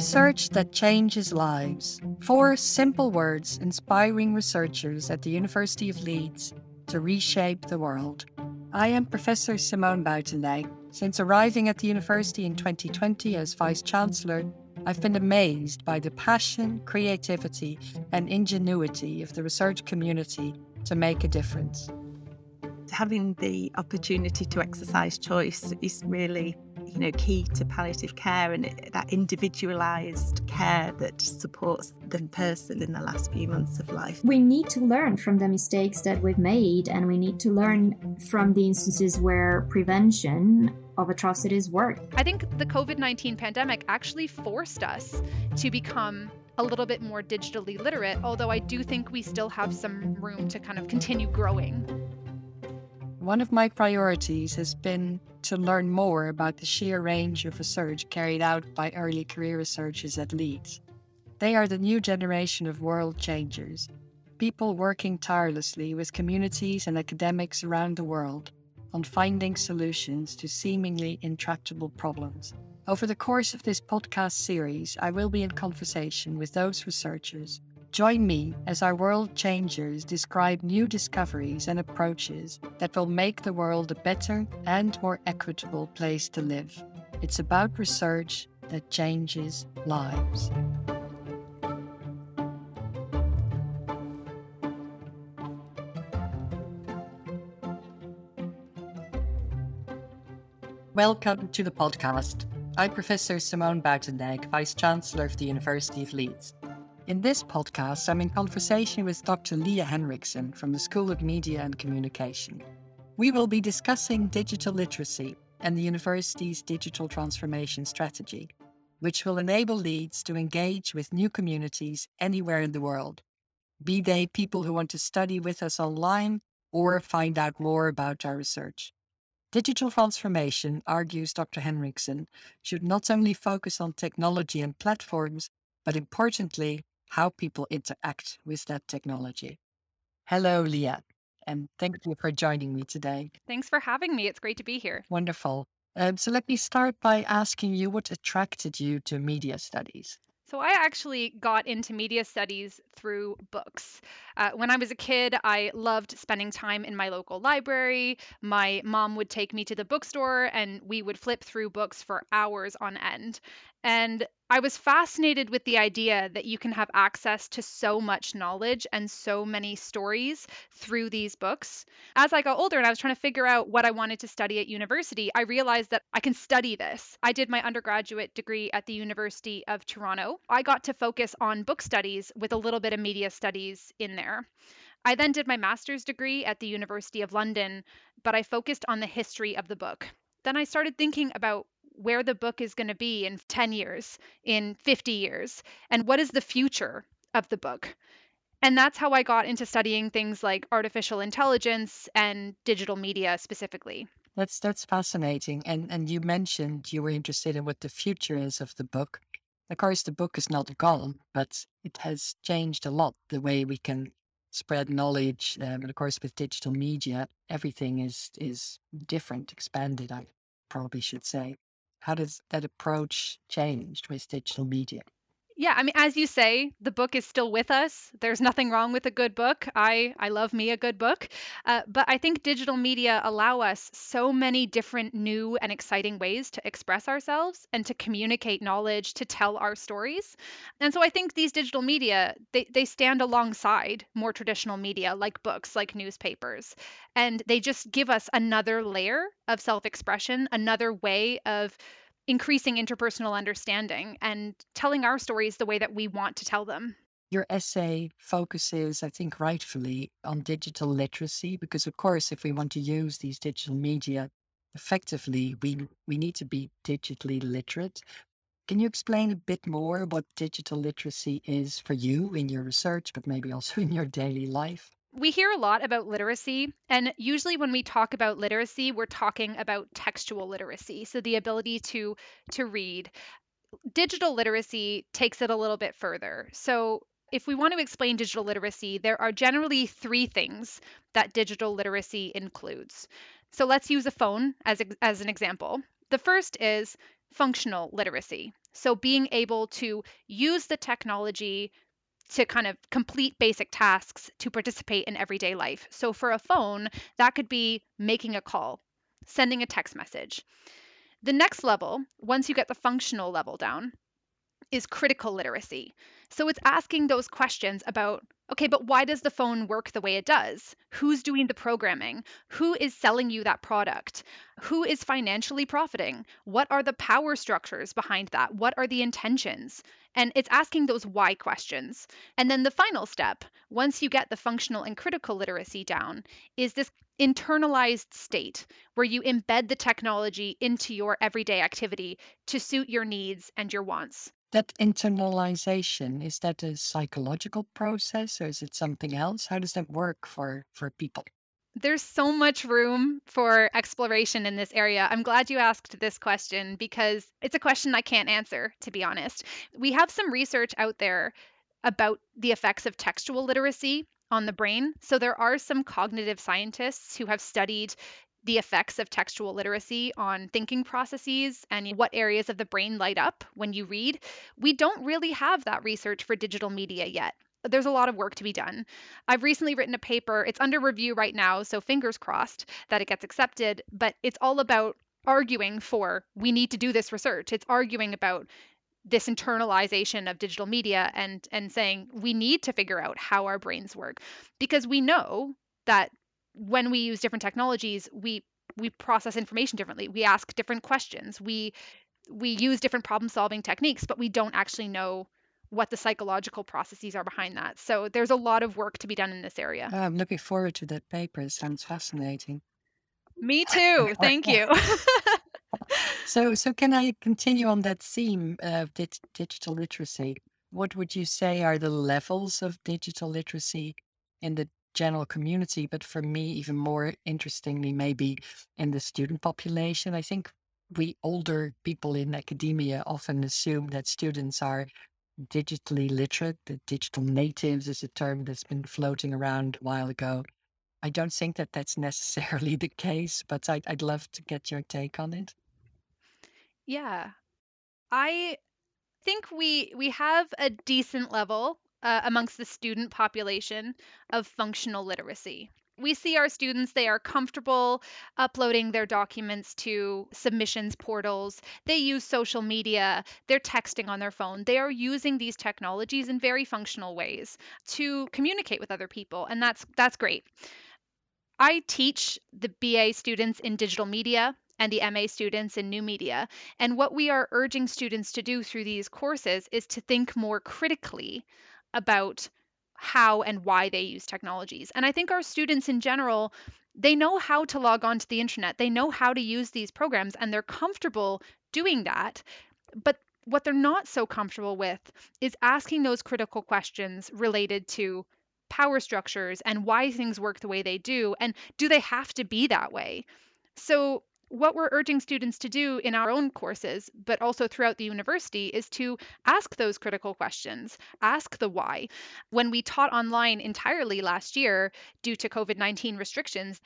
Research that changes lives. Four simple words inspiring researchers at the University of Leeds to reshape the world. I am Professor Simone Buitendijk. Since arriving at the university in 2020 as Vice Chancellor, I've been amazed by the passion, creativity, and ingenuity of the research community to make a difference. Having the opportunity to exercise choice is really you know, key to palliative care and that individualized care that supports the person in the last few months of life. We need to learn from the mistakes that we've made and we need to learn from the instances where prevention of atrocities work. I think the COVID 19 pandemic actually forced us to become a little bit more digitally literate, although I do think we still have some room to kind of continue growing. One of my priorities has been to learn more about the sheer range of research carried out by early career researchers at Leeds. They are the new generation of world changers, people working tirelessly with communities and academics around the world on finding solutions to seemingly intractable problems. Over the course of this podcast series, I will be in conversation with those researchers Join me as our world changers describe new discoveries and approaches that will make the world a better and more equitable place to live. It's about research that changes lives. Welcome to the podcast. I'm Professor Simone Buitendijk, Vice Chancellor of the University of Leeds. In this podcast, I'm in conversation with Dr. Leah Henrickson from the School of Media and Communication. We will be discussing digital literacy and the university's digital transformation strategy, which will enable Leeds to engage with new communities anywhere in the world, be they people who want to study with us online or find out more about our research. Digital transformation, argues Dr. Henrickson, should not only focus on technology and platforms, but importantly, how people interact with that technology. Hello, Leah, and thank you for joining me today. Thanks for having me. It's great to be here. Wonderful. Um, so let me start by asking you what attracted you to media studies? So, I actually got into media studies through books. Uh, when I was a kid, I loved spending time in my local library. My mom would take me to the bookstore and we would flip through books for hours on end. And I was fascinated with the idea that you can have access to so much knowledge and so many stories through these books. As I got older and I was trying to figure out what I wanted to study at university, I realized that I can study this. I did my undergraduate degree at the University of Toronto. I got to focus on book studies with a little bit of media studies in there. I then did my master's degree at the University of London, but I focused on the history of the book. Then I started thinking about where the book is going to be in 10 years, in 50 years, and what is the future of the book. And that's how I got into studying things like artificial intelligence and digital media specifically. That's that's fascinating. And and you mentioned you were interested in what the future is of the book. Of course, the book is not gone, but it has changed a lot the way we can spread knowledge. Um, and of course, with digital media, everything is is different, expanded. I probably should say. How does that approach change with digital media? Yeah, I mean, as you say, the book is still with us. There's nothing wrong with a good book. I I love me a good book, uh, but I think digital media allow us so many different new and exciting ways to express ourselves and to communicate knowledge, to tell our stories. And so I think these digital media they they stand alongside more traditional media like books, like newspapers, and they just give us another layer of self-expression, another way of increasing interpersonal understanding and telling our stories the way that we want to tell them. Your essay focuses, I think, rightfully on digital literacy, because, of course, if we want to use these digital media effectively, we, we need to be digitally literate. Can you explain a bit more what digital literacy is for you in your research, but maybe also in your daily life? We hear a lot about literacy, and usually when we talk about literacy, we're talking about textual literacy, so the ability to to read. Digital literacy takes it a little bit further. So if we want to explain digital literacy, there are generally three things that digital literacy includes. So let's use a phone as, as an example. The first is functional literacy. So being able to use the technology to kind of complete basic tasks to participate in everyday life. So for a phone, that could be making a call, sending a text message. The next level, once you get the functional level down, is critical literacy. So it's asking those questions about okay, but why does the phone work the way it does? Who's doing the programming? Who is selling you that product? Who is financially profiting? What are the power structures behind that? What are the intentions? And it's asking those why questions. And then the final step, once you get the functional and critical literacy down, is this internalized state where you embed the technology into your everyday activity to suit your needs and your wants. That internalization, is that a psychological process or is it something else? How does that work for for people? There's so much room for exploration in this area. I'm glad you asked this question because it's a question I can't answer, to be honest. We have some research out there about the effects of textual literacy on the brain. So there are some cognitive scientists who have studied the effects of textual literacy on thinking processes and what areas of the brain light up when you read. We don't really have that research for digital media yet. There's a lot of work to be done. I've recently written a paper, it's under review right now, so fingers crossed that it gets accepted, but it's all about arguing for we need to do this research. It's arguing about this internalization of digital media and and saying we need to figure out how our brains work because we know that when we use different technologies, we we process information differently. We ask different questions. We we use different problem solving techniques, but we don't actually know what the psychological processes are behind that. So there's a lot of work to be done in this area. Oh, I'm looking forward to that paper. It sounds fascinating. Me too. Thank you. so, so can I continue on that theme of digital literacy? What would you say are the levels of digital literacy in the general community, but for me, even more interestingly, maybe in the student population. I think we older people in academia often assume that students are digitally literate, the digital natives is a term that's been floating around a while ago. I don't think that that's necessarily the case, but I'd, I'd love to get your take on it. Yeah. I think we we have a decent level uh, amongst the student population of functional literacy. We see our students, they are comfortable uploading their documents to submissions portals. They use social media. They're texting on their phone. They are using these technologies in very functional ways to communicate with other people, and that's that's great. I teach the BA students in digital media and the MA students in new media. And what we are urging students to do through these courses is to think more critically about how and why they use technologies. And I think our students in general, they know how to log on to the internet, they know how to use these programs, and they're comfortable doing that. But what they're not so comfortable with is asking those critical questions related to power structures and why things work the way they do and do they have to be that way so what we're urging students to do in our own courses, but also throughout the university, is to ask those critical questions, ask the why. When we taught online entirely last year due to COVID 19 restrictions,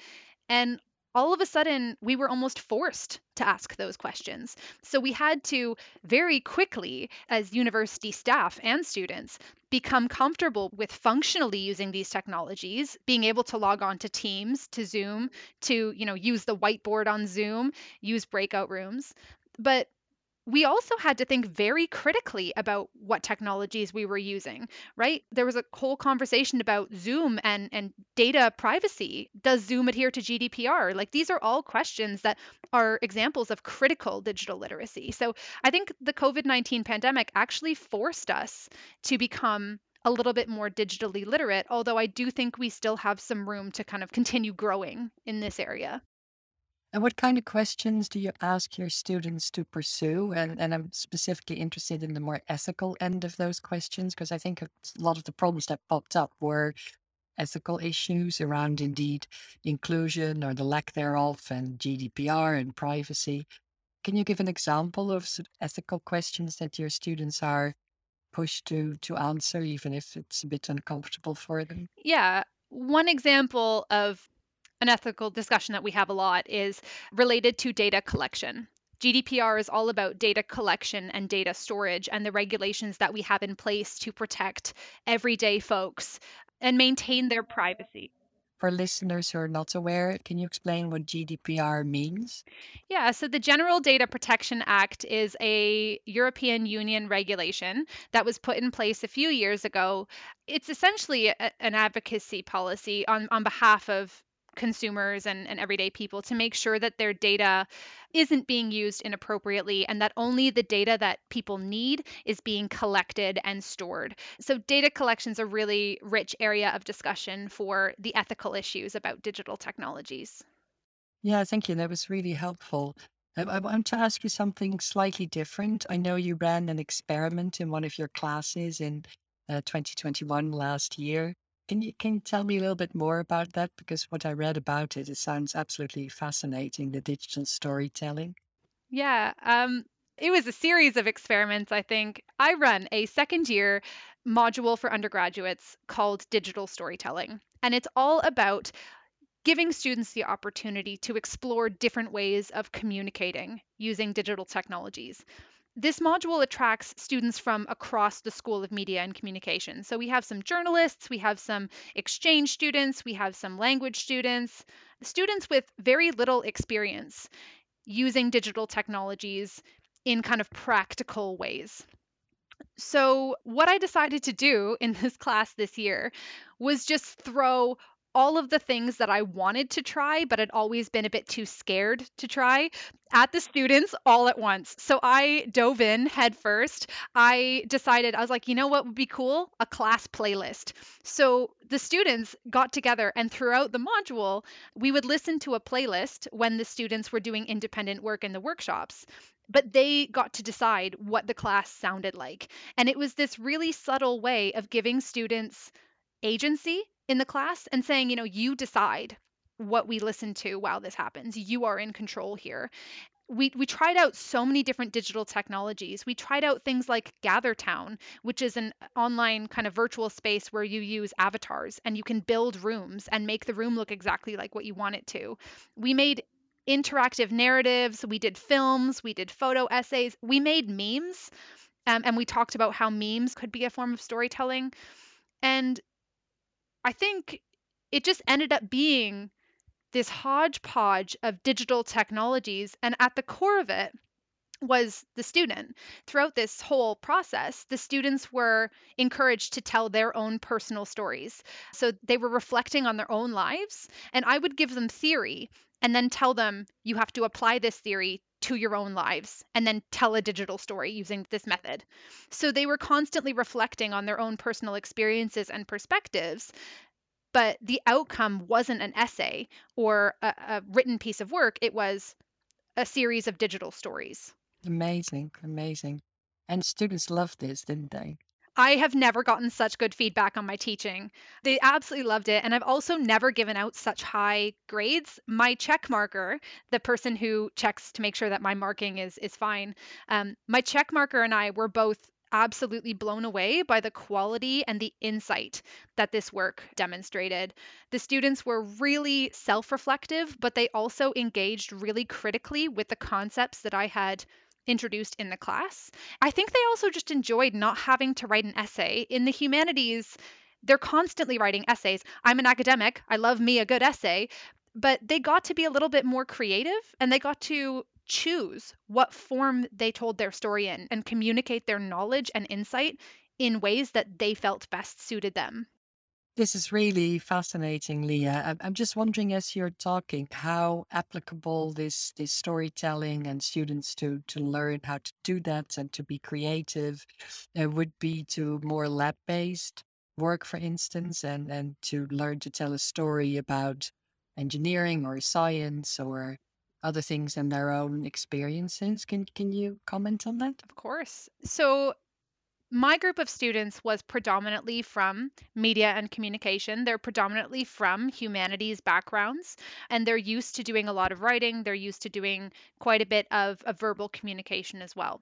and all of a sudden we were almost forced to ask those questions. So we had to very quickly, as university staff and students, become comfortable with functionally using these technologies, being able to log on to Teams, to Zoom, to, you know, use the whiteboard on Zoom, use breakout rooms. But we also had to think very critically about what technologies we were using, right? There was a whole conversation about Zoom and, and data privacy. Does Zoom adhere to GDPR? Like these are all questions that are examples of critical digital literacy. So I think the COVID 19 pandemic actually forced us to become a little bit more digitally literate, although I do think we still have some room to kind of continue growing in this area. And what kind of questions do you ask your students to pursue? And, and I'm specifically interested in the more ethical end of those questions, because I think a lot of the problems that popped up were ethical issues around indeed inclusion or the lack thereof and GDPR and privacy. Can you give an example of ethical questions that your students are pushed to to answer, even if it's a bit uncomfortable for them? Yeah. One example of an ethical discussion that we have a lot is related to data collection. GDPR is all about data collection and data storage and the regulations that we have in place to protect everyday folks and maintain their privacy. For listeners who are not aware, can you explain what GDPR means? Yeah, so the General Data Protection Act is a European Union regulation that was put in place a few years ago. It's essentially a, an advocacy policy on, on behalf of consumers and, and everyday people to make sure that their data isn't being used inappropriately and that only the data that people need is being collected and stored. So, data collection is a really rich area of discussion for the ethical issues about digital technologies. Yeah, thank you. That was really helpful. I, want to ask you something slightly different. I know you ran an experiment in one of your classes in uh, 2021 last year. Can you can you tell me a little bit more about that? Because what I read about it, it sounds absolutely fascinating, the digital storytelling. Yeah, um, it was a series of experiments, I think. I run a second year module for undergraduates called Digital Storytelling, and it's all about giving students the opportunity to explore different ways of communicating using digital technologies. This module attracts students from across the School of Media and Communication. So we have some journalists, we have some exchange students, we have some language students, students with very little experience using digital technologies in kind of practical ways. So, what I decided to do in this class this year was just throw all of the things that I wanted to try, but had always been a bit too scared to try at the students all at once. So I dove in head first. I decided, I was like, you know what would be cool? A class playlist. So the students got together, and throughout the module, we would listen to a playlist when the students were doing independent work in the workshops but they got to decide what the class sounded like. And it was this really subtle way of giving students agency in the class and saying, you know, you decide what we listen to while this happens. You are in control here. We, we tried out so many different digital technologies. We tried out things like GatherTown, which is an online kind of virtual space where you use avatars and you can build rooms and make the room look exactly like what you want it to. We made interactive narratives, we did films, we did photo essays, we made memes, um, and we talked about how memes could be a form of storytelling. And I think it just ended up being this hodgepodge of digital technologies. And at the core of it was the student. Throughout this whole process, the students were encouraged to tell their own personal stories. So they were reflecting on their own lives, and I would give them theory and then tell them you have to apply this theory to your own lives and then tell a digital story using this method. So they were constantly reflecting on their own personal experiences and perspectives. But the outcome wasn't an essay or a, a written piece of work, it was a series of digital stories. Amazing, amazing. And students loved this, didn't they? I have never gotten such good feedback on my teaching. They absolutely loved it. And I've also never given out such high grades. My check marker, the person who checks to make sure that my marking is is fine, um, my check marker and I were both absolutely blown away by the quality and the insight that this work demonstrated. The students were really self reflective, but they also engaged really critically with the concepts that I had introduced in the class. I think they also just enjoyed not having to write an essay. In the humanities, they're constantly writing essays. I'm an academic, I love me a good essay, but they got to be a little bit more creative and they got to choose what form they told their story in and communicate their knowledge and insight in ways that they felt best suited them. This is really fascinating, Leah. I'm I'm just wondering, as you're talking, how applicable this this storytelling and students to to learn how to do that and to be creative uh, would be to more lab-based work, for instance, and and to learn to tell a story about engineering or science or other things and their own experiences. Can can you comment on that? Of course. So my group of students was predominantly from media and communication. They're predominantly from humanities backgrounds, and they're used to doing a lot of writing. They're used to doing quite a bit of, of verbal communication as well.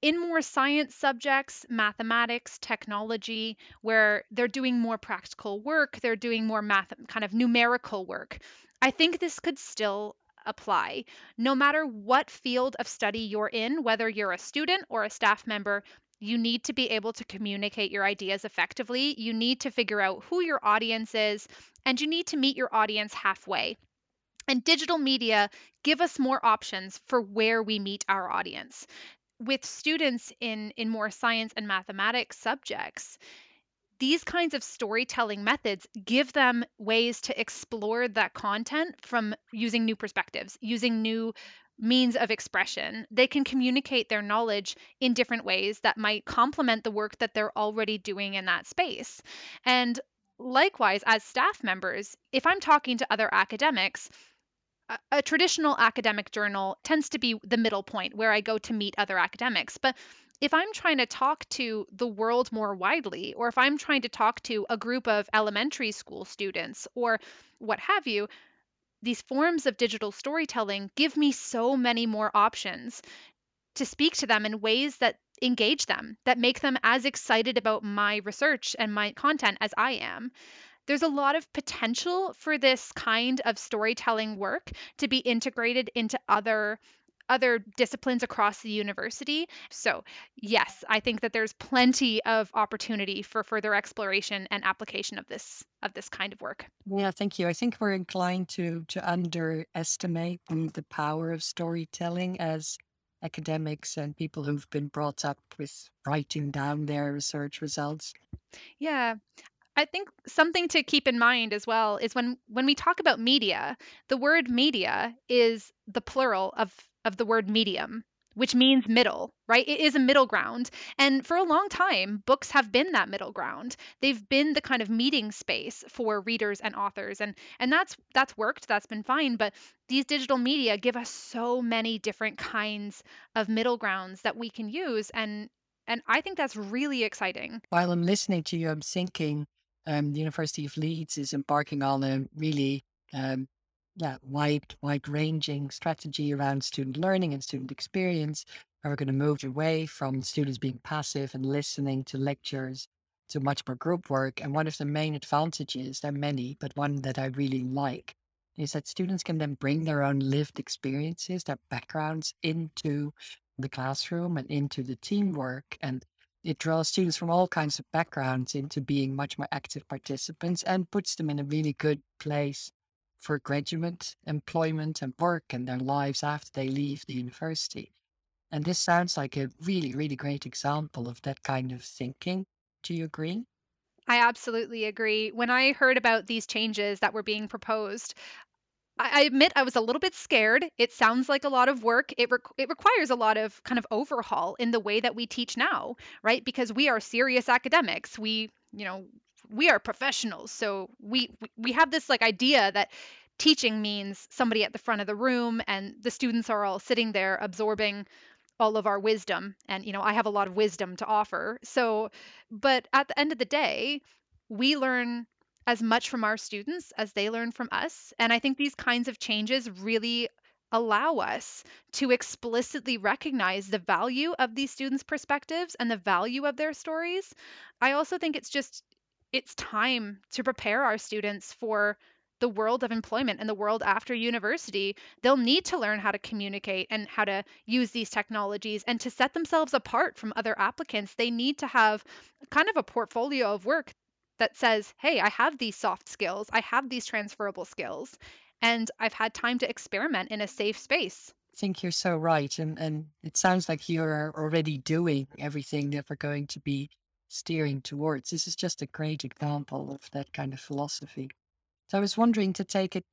In more science subjects, mathematics, technology, where they're doing more practical work, they're doing more math kind of numerical work. I think this could still apply. No matter what field of study you're in, whether you're a student or a staff member, you need to be able to communicate your ideas effectively. You need to figure out who your audience is, and you need to meet your audience halfway. And digital media give us more options for where we meet our audience. With students in, in more science and mathematics subjects, these kinds of storytelling methods give them ways to explore that content from using new perspectives, using new means of expression. They can communicate their knowledge in different ways that might complement the work that they're already doing in that space. And likewise, as staff members, if I'm talking to other academics, a, traditional academic journal tends to be the middle point where I go to meet other academics. But if I'm trying to talk to the world more widely, or if I'm trying to talk to a group of elementary school students or what have you, these forms of digital storytelling give me so many more options to speak to them in ways that engage them, that make them as excited about my research and my content as I am. There's a lot of potential for this kind of storytelling work to be integrated into other other disciplines across the university. So, yes, I think that there's plenty of opportunity for further exploration and application of this of this kind of work. Yeah, thank you. I think we're inclined to to underestimate the power of storytelling as academics and people who've been brought up with writing down their research results. Yeah. I think something to keep in mind as well is when when we talk about media, the word media is the plural of of the word medium, which means middle, right? It is a middle ground. And for a long time, books have been that middle ground. They've been the kind of meeting space for readers and authors. And and that's that's worked, that's been fine, but these digital media give us so many different kinds of middle grounds that we can use and and I think that's really exciting. While I'm listening to you, I'm thinking um, the University of Leeds is embarking on a really um, yeah, wide, wide ranging strategy around student learning and student experience. Where we're going to move away from students being passive and listening to lectures to much more group work. And one of the main advantages, there are many, but one that I really like is that students can then bring their own lived experiences, their backgrounds into the classroom and into the teamwork. And it draws students from all kinds of backgrounds into being much more active participants and puts them in a really good place for graduate employment and work and their lives after they leave the university. And this sounds like a really, really great example of that kind of thinking. Do you agree? I absolutely agree. When I heard about these changes that were being proposed, I, admit I was a little bit scared. It sounds like a lot of work. It re- it requires a lot of kind of overhaul in the way that we teach now, right? Because we are serious academics. We, you know, we are professionals so we we have this like idea that teaching means somebody at the front of the room and the students are all sitting there absorbing all of our wisdom and you know i have a lot of wisdom to offer so but at the end of the day we learn as much from our students as they learn from us and i think these kinds of changes really allow us to explicitly recognize the value of these students' perspectives and the value of their stories. I also think it's just it's time to prepare our students for the world of employment and the world after university. They'll need to learn how to communicate and how to use these technologies and to set themselves apart from other applicants. They need to have kind of a portfolio of work that says, hey, I have these soft skills, I have these transferable skills, and I've had time to experiment in a safe space. I think you're so right. And, and it sounds like you're already doing everything that we're going to be steering towards. This is just a great example of that kind of philosophy. So I was wondering to take it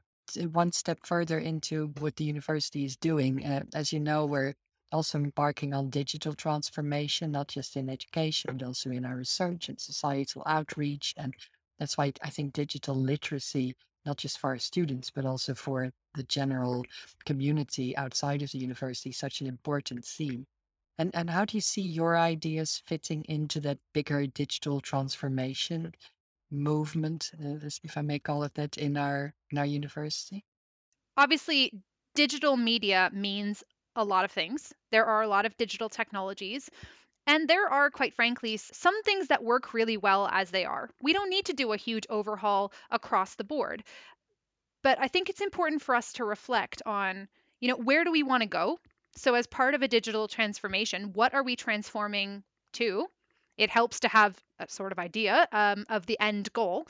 one step further into what the university is doing. Uh, as you know, we're also embarking on digital transformation, not just in education, but also in our research and societal outreach. And that's why I think digital literacy, not just for our students, but also for the general community outside of the university, such an important theme. And and how do you see your ideas fitting into that bigger digital transformation movement, uh, if I may call it that, in our in our university? Obviously, digital media means a lot of things. There are a lot of digital technologies. And there are, quite frankly, some things that work really well as they are. We don't need to do a huge overhaul across the board. But I think it's important for us to reflect on, you know, where do we want to go? So, as part of a digital transformation, what are we transforming to? It helps to have a sort of idea um, of the end goal.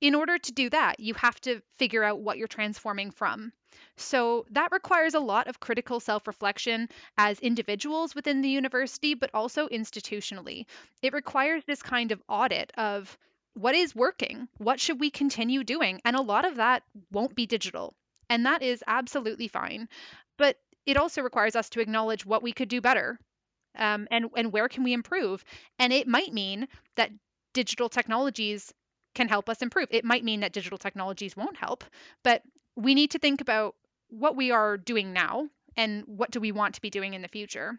In order to do that, you have to figure out what you're transforming from. So that requires a lot of critical self reflection as individuals within the university, but also institutionally. It requires this kind of audit of what is working? What should we continue doing? And a lot of that won't be digital. And that is absolutely fine. But it also requires us to acknowledge what we could do better um, and, and where can we improve. And it might mean that digital technologies can help us improve. It might mean that digital technologies won't help, but we need to think about what we are doing now and what do we want to be doing in the future.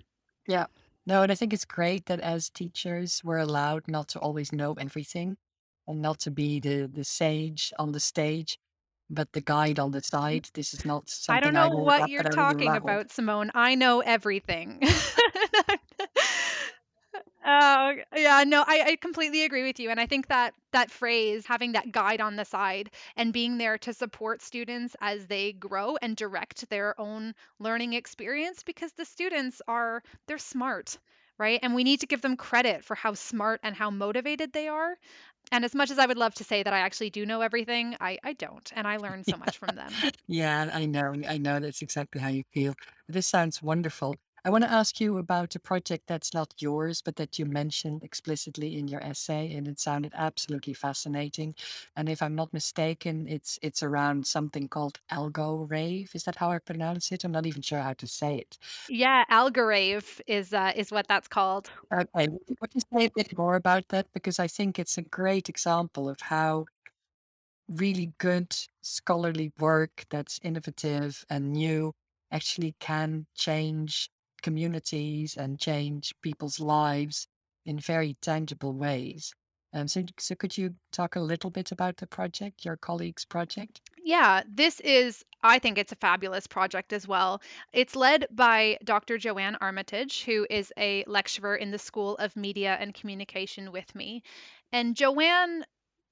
Yeah. No, and I think it's great that as teachers, we're allowed not to always know everything and not to be the, the sage on the stage, but the guide on the mm. side. This is not something I don't know I what you're talking about, Simone. I know everything. Oh, yeah, no, I, I completely agree with you. And I think that that phrase, having that guide on the side and being there to support students as they grow and direct their own learning experience, because the students are, they're smart, right? And we need to give them credit for how smart and how motivated they are. And as much as I would love to say that I actually do know everything, I, I don't. And I learn so much from them. Yeah, I know. I know that's exactly how you feel. This sounds wonderful. I want to ask you about a project that's not yours, but that you mentioned explicitly in your essay, and it sounded absolutely fascinating. And if I'm not mistaken, it's it's around something called Algorave. Is that how I pronounce it? I'm not even sure how to say it. Yeah, Algorave is uh, is what that's called. Okay, would you say a bit more about that? Because I think it's a great example of how really good scholarly work that's innovative and new actually can change communities and change people's lives in very tangible ways. Um, so, so could you talk a little bit about the project, your colleague's project? Yeah, this is, I think it's a fabulous project as well. It's led by Dr. Joanne Armitage, who is a lecturer in the School of Media and Communication with me. And Joanne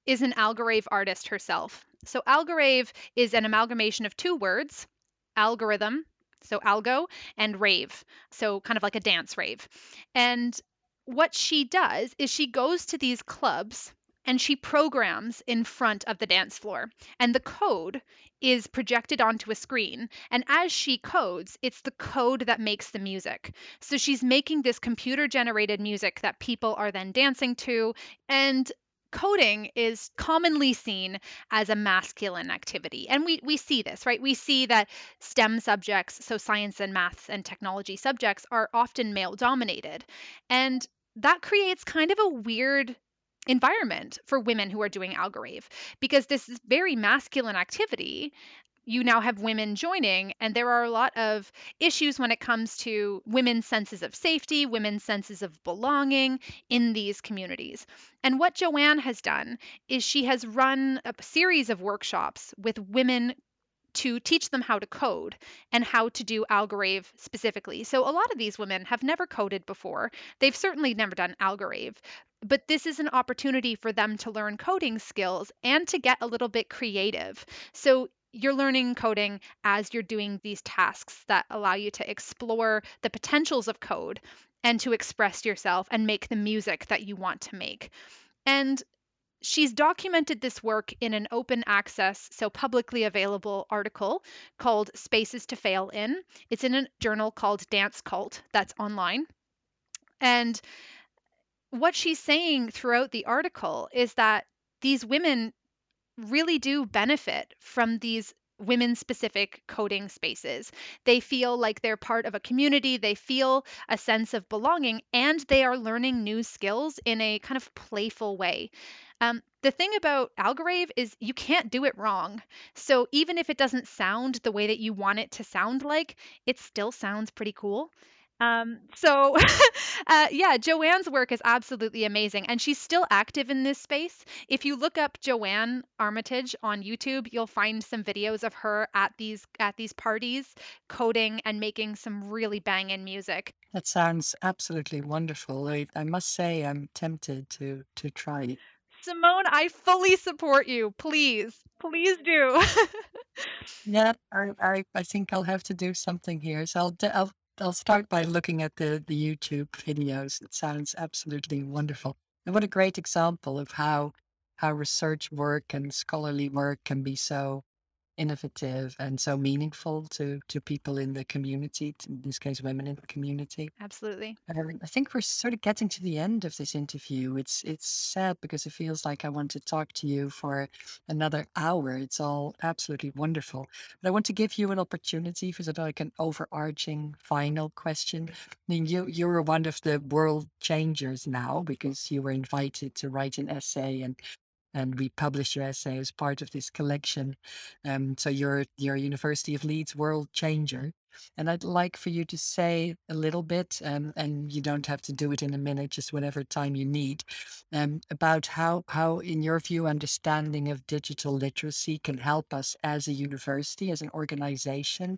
is an Algorave artist herself. So, Algorave is an amalgamation of two words algorithm so algo and rave, so kind of like a dance rave. And what she does is she goes to these clubs and she programs in front of the dance floor. And the code is projected onto a screen. And as she codes, it's the code that makes the music. So she's making this computer generated music that people are then dancing to. And coding is commonly seen as a masculine activity. And we, we see this, right? We see that STEM subjects, so science and maths and technology subjects, are often male dominated. And that creates kind of a weird environment for women who are doing Algorave because this is very masculine activity you now have women joining, and there are a lot of issues when it comes to women's senses of safety, women's senses of belonging in these communities. And what Joanne has done is she has run a series of workshops with women to teach them how to code and how to do Algorave specifically. So, a lot of these women have never coded before. They've certainly never done Algorave, but this is an opportunity for them to learn coding skills and to get a little bit creative. So, you're learning coding as you're doing these tasks that allow you to explore the potentials of code and to express yourself and make the music that you want to make. And she's documented this work in an open access, so publicly available article called Spaces to Fail in. It's in a journal called Dancecult that's online. And what she's saying throughout the article is that these women really do benefit from these women specific coding spaces. They feel like they're part of a community, they feel a sense of belonging, and they are learning new skills in a kind of playful way. Um, the thing about Algorave is you can't do it wrong. So even if it doesn't sound the way that you want it to sound like, it still sounds pretty cool. Um, so, uh, yeah, Joanne's work is absolutely amazing, and she's still active in this space. If you look up Joanne Armitage on YouTube, you'll find some videos of her at these at these parties, coding and making some really banging music. That sounds absolutely wonderful. I, I must say, I'm tempted to to try. it. Simone, I fully support you. Please, please do. yeah, I, I, I think I'll have to do something here. So I'll, I'll, I'll start by looking at the, the YouTube videos. It sounds absolutely wonderful. And what a great example of how how research work and scholarly work can be so innovative and so meaningful to to people in the community, in this case, women in the community. Absolutely. Um, I think we're sort of getting to the end of this interview. It's it's sad because it feels like I want to talk to you for another hour. It's all absolutely wonderful, but I want to give you an opportunity for sort of like an overarching final question. I mean, you you are one of the world changers now because you were invited to write an essay and and we publish your essay as part of this collection. Um, so you're you're University of Leeds world changer, and I'd like for you to say a little bit, um, and you don't have to do it in a minute, just whatever time you need, um, about how how, in your view, understanding of digital literacy can help us as a university, as an organization,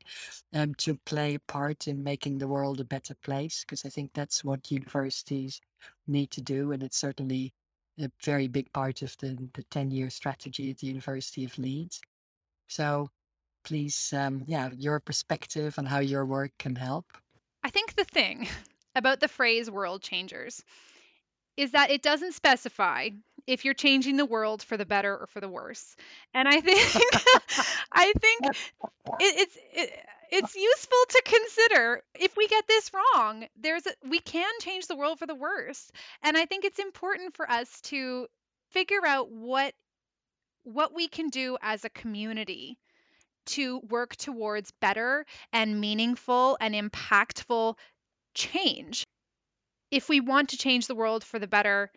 um, to play a part in making the world a better place. Because I think that's what universities need to do, and it's certainly a very big part of the, the 10 year strategy at the University of Leeds. So please, um, yeah, your perspective on how your work can help. I think the thing about the phrase world changers is that it doesn't specify if you're changing the world for the better or for the worse. And I think I think it, it's it, it's useful to consider if we get this wrong there's a, we can change the world for the worse. And i think it's important for us to figure out what what we can do as a community to work towards better and meaningful and impactful change. If we want to change the world for the better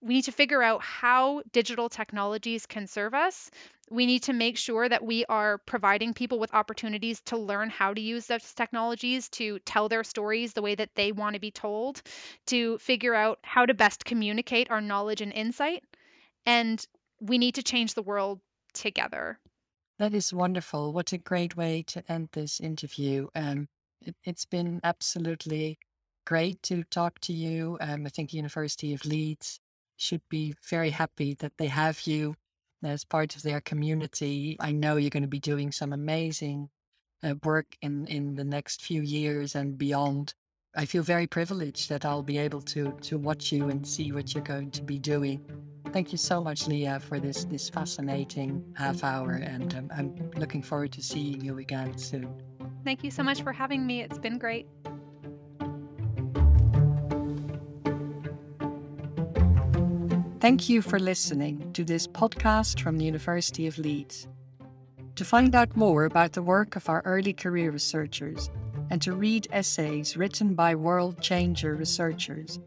we need to figure out how digital technologies can serve us. We need to make sure that we are providing people with opportunities to learn how to use those technologies to tell their stories the way that they want to be told, to figure out how to best communicate our knowledge and insight. And we need to change the world together. That is wonderful. What a great way to end this interview. Um, it, has been absolutely great to talk to you. Um, I think University of Leeds should be very happy that they have you as part of their community. I know you're going to be doing some amazing uh, work in, in the next few years and beyond. I feel very privileged that I'll be able to to watch you and see what you're going to be doing. Thank you so much, Leah, for this this fascinating half hour, and um, I'm looking forward to seeing you again soon. Thank you so much for having me. It's been great. Thank you for listening to this podcast from the University of Leeds. To find out more about the work of our early career researchers and to read essays written by world changer researchers,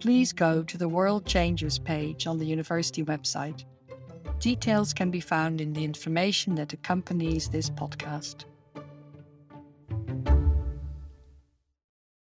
please go to the World Changers page on the university website. Details can be found in the information that accompanies this podcast.